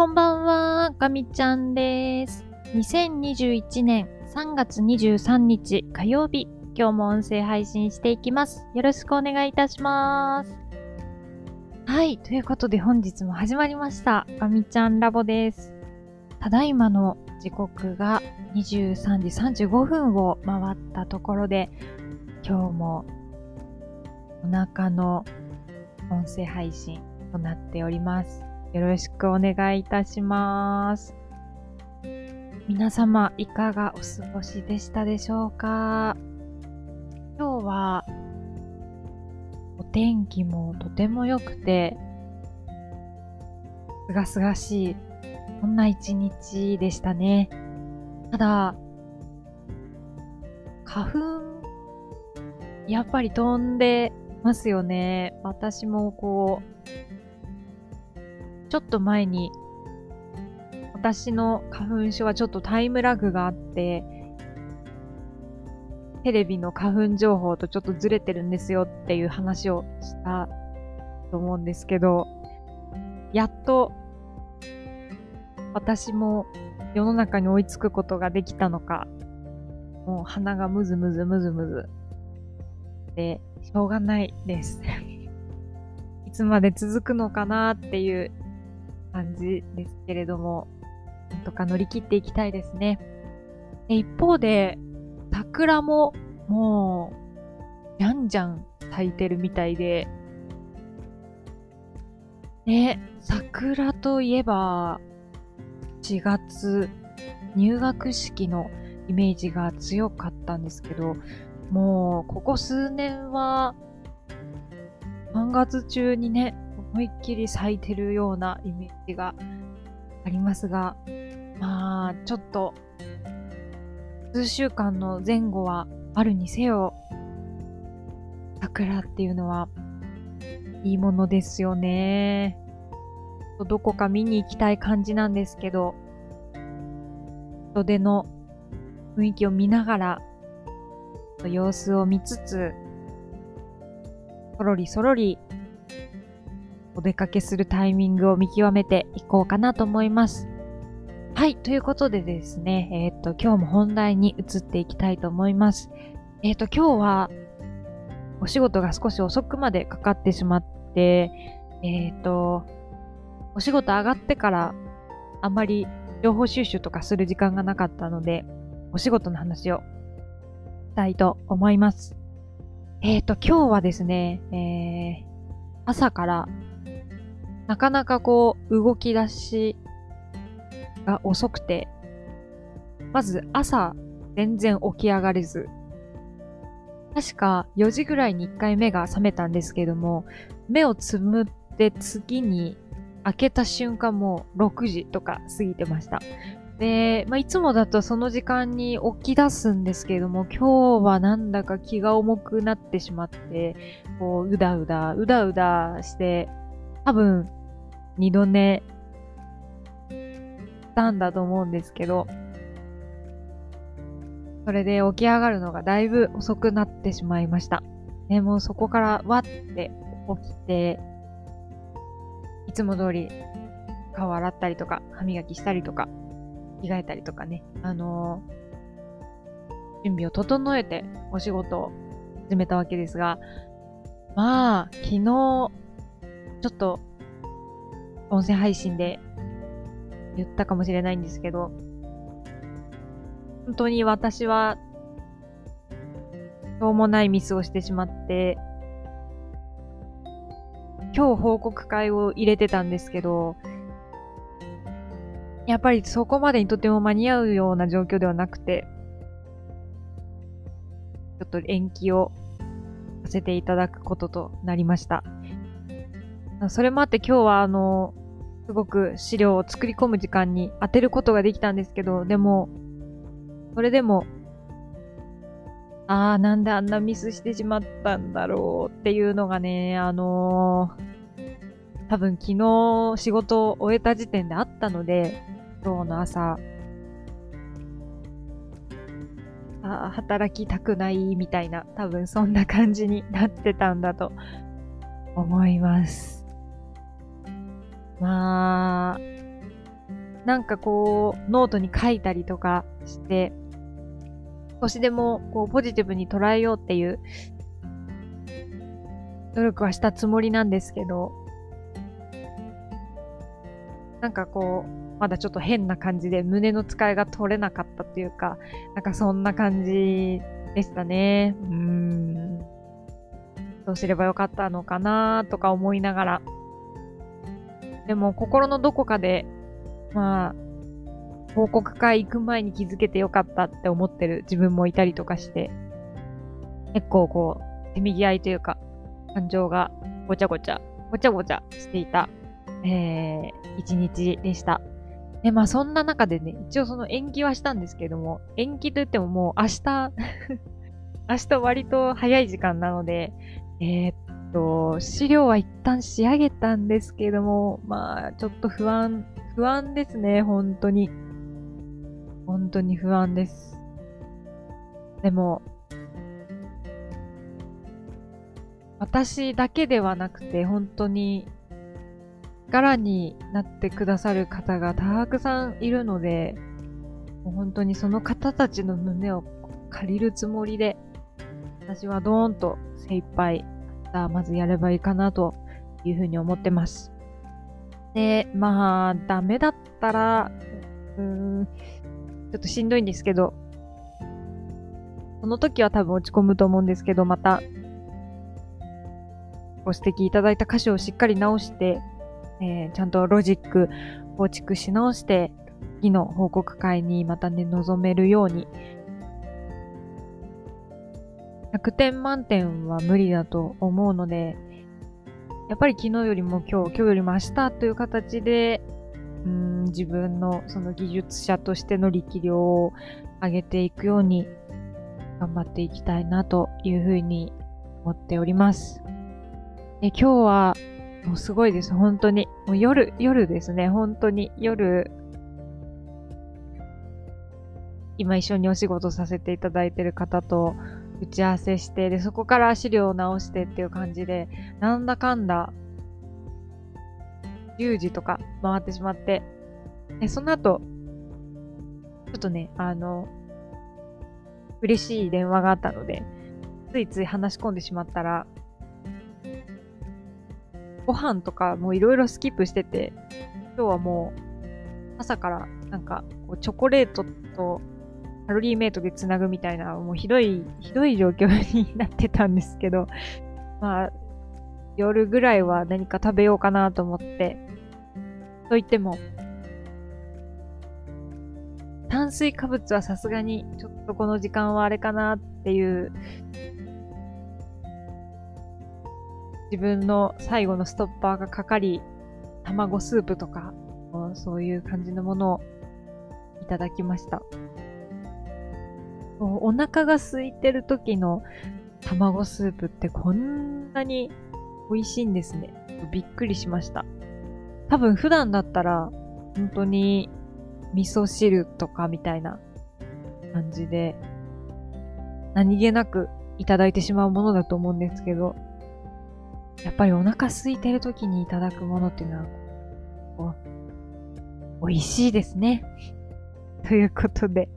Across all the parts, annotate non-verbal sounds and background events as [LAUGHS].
こんばんは、ガミちゃんです。2021年3月23日火曜日、今日も音声配信していきます。よろしくお願いいたします。はい、ということで本日も始まりました。ガミちゃんラボです。ただいまの時刻が23時35分を回ったところで、今日もお腹の音声配信となっております。よろしくお願いいたします。皆様、いかがお過ごしでしたでしょうか？今日は、お天気もとても良くて、すがすがしい、そんな一日でしたね。ただ、花粉、やっぱり飛んでますよね。私もこう、ちょっと前に、私の花粉症はちょっとタイムラグがあって、テレビの花粉情報とちょっとずれてるんですよっていう話をしたと思うんですけど、やっと私も世の中に追いつくことができたのか、もう鼻がムズムズムズムズで、しょうがないです。[LAUGHS] いつまで続くのかなっていう感じですけれども、なんとか乗り切っていきたいですね。一方で、桜ももう、じゃんじゃん咲いてるみたいで、ね、桜といえば、4月、入学式のイメージが強かったんですけど、もう、ここ数年は、3月中にね、思いっきり咲いてるようなイメージがありますが、まあ、ちょっと、数週間の前後はあるにせよ、桜っていうのは、いいものですよね。どこか見に行きたい感じなんですけど、人手の雰囲気を見ながら、様子を見つつ、そろりそろりお出かけするタイミングを見極めていこうかなと思います。はい。ということでですね、えっ、と、今日も本題に移っていきたいと思います。えっ、と、今日は、お仕事が少し遅くまでかかってしまって、えっ、と、お仕事上がってから、あんまり情報収集とかする時間がなかったので、お仕事の話をしたいと思います。えっ、と、今日はですね、えー、朝からなかなかこう、動き出しが遅くて、まず朝、全然起き上がれず、確か4時ぐらいに1回目が覚めたんですけども、目をつむって次に開けた瞬間もう6時とか過ぎてました。で、まあ、いつもだとその時間に起き出すんですけども、今日はなんだか気が重くなってしまって、こう、うだうだ、うだうだして、多分、二度寝したんだと思うんですけど、それで起き上がるのがだいぶ遅くなってしまいました。ね、もうそこからわって起きて、いつも通り顔洗ったりとか、歯磨きしたりとか、着替えたりとかね、あのー、準備を整えてお仕事を始めたわけですが、まあ、昨日、ちょっと音声配信で言ったかもしれないんですけど、本当に私は、しょうもないミスをしてしまって、今日報告会を入れてたんですけど、やっぱりそこまでにとても間に合うような状況ではなくて、ちょっと延期をさせていただくこととなりました。それもあって今日はあの、すごく資料を作り込む時間に当てることができたんですけど、でも、それでも、ああ、なんであんなミスしてしまったんだろうっていうのがね、あのー、多分昨日仕事を終えた時点であったので、今日の朝、あ働きたくないみたいな、多分そんな感じになってたんだと思います。まあ、なんかこう、ノートに書いたりとかして、少しでもこうポジティブに捉えようっていう努力はしたつもりなんですけど、なんかこう、まだちょっと変な感じで胸の使いが取れなかったっていうか、なんかそんな感じでしたね。うーん。どうすればよかったのかなとか思いながら。でも心のどこかで、まあ、報告会行く前に気づけてよかったって思ってる自分もいたりとかして、結構こう、せめぎ合いというか、感情がごちゃごちゃ、ごちゃごちゃしていた、えー、一日でした。で、まあそんな中でね、一応その延期はしたんですけども、延期と言ってももう明日 [LAUGHS] 明日割と早い時間なので、えー、っと、資料は一旦仕上げたんですけども、まあちょっと不安、不安ですね、本当に。本当に不安です。でも、私だけではなくて、本当に力になってくださる方がたくさんいるので、もう本当にその方たちの胸を借りるつもりで、私はドーンと精一杯、まずやればいいかなというふうに思ってます。で、まあ、ダメだったら、うーん、ちょっとしんどいんですけど、その時は多分落ち込むと思うんですけど、また、ご指摘いただいた歌詞をしっかり直して、えー、ちゃんとロジック構築し直して、次の報告会にまたね、臨めるように。100点満点は無理だと思うので、やっぱり昨日よりも今日、今日よりも明日という形で、うん自分のその技術者としての力量を上げていくように頑張っていきたいなというふうに思っております。で今日はもうすごいです。本当に。もう夜、夜ですね。本当に。夜、今一緒にお仕事させていただいている方と打ち合わせして、で、そこから資料を直してっていう感じで、なんだかんだ、10時とか回ってしまって、で、その後、ちょっとね、あの、嬉しい電話があったので、ついつい話し込んでしまったら、ご飯とかもいろいろスキップしてて、今日はもう朝からなんかこうチョコレートとカロリーメイトでつなぐみたいな、もうひどい、[LAUGHS] ひどい状況になってたんですけど、まあ、夜ぐらいは何か食べようかなと思って、と言っても、炭水化物はさすがにちょっとこの時間はあれかなっていう自分の最後のストッパーがかかり、卵スープとか、そういう感じのものをいただきました。お腹が空いてる時の卵スープってこんなに美味しいんですね。びっくりしました。多分普段だったら本当に味噌汁とかみたいな感じで何気なくいただいてしまうものだと思うんですけど、やっぱりお腹空いてる時にいただくものっていうのは、こう、美味しいですね。[LAUGHS] ということで、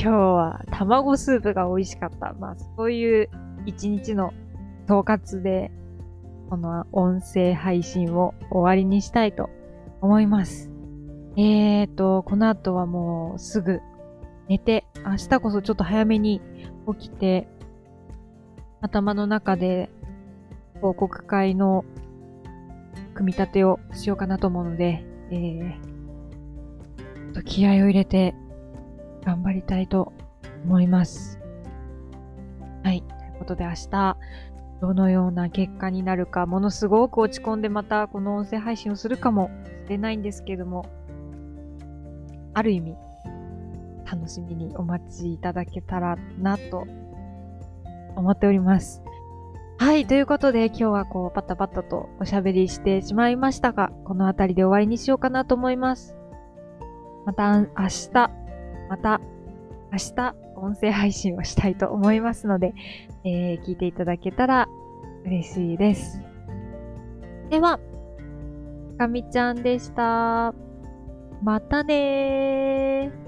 今日は卵スープが美味しかった。まあ、そういう一日の統括で、この音声配信を終わりにしたいと思います。えーと、この後はもうすぐ寝て、明日こそちょっと早めに起きて、頭の中で報告会の組み立てをしようかなと思うので、えー、と気合を入れて頑張りたいと思います。はい。ということで明日、どのような結果になるか、ものすごく落ち込んでまたこの音声配信をするかもしれないんですけども、ある意味、楽しみにお待ちいただけたらなと思っております。はい。ということで、今日はこう、パタパタとおしゃべりしてしまいましたが、この辺りで終わりにしようかなと思います。また、明日、また、明日、音声配信をしたいと思いますので、えー、聞いていただけたら嬉しいです。では、かみちゃんでした。またねー。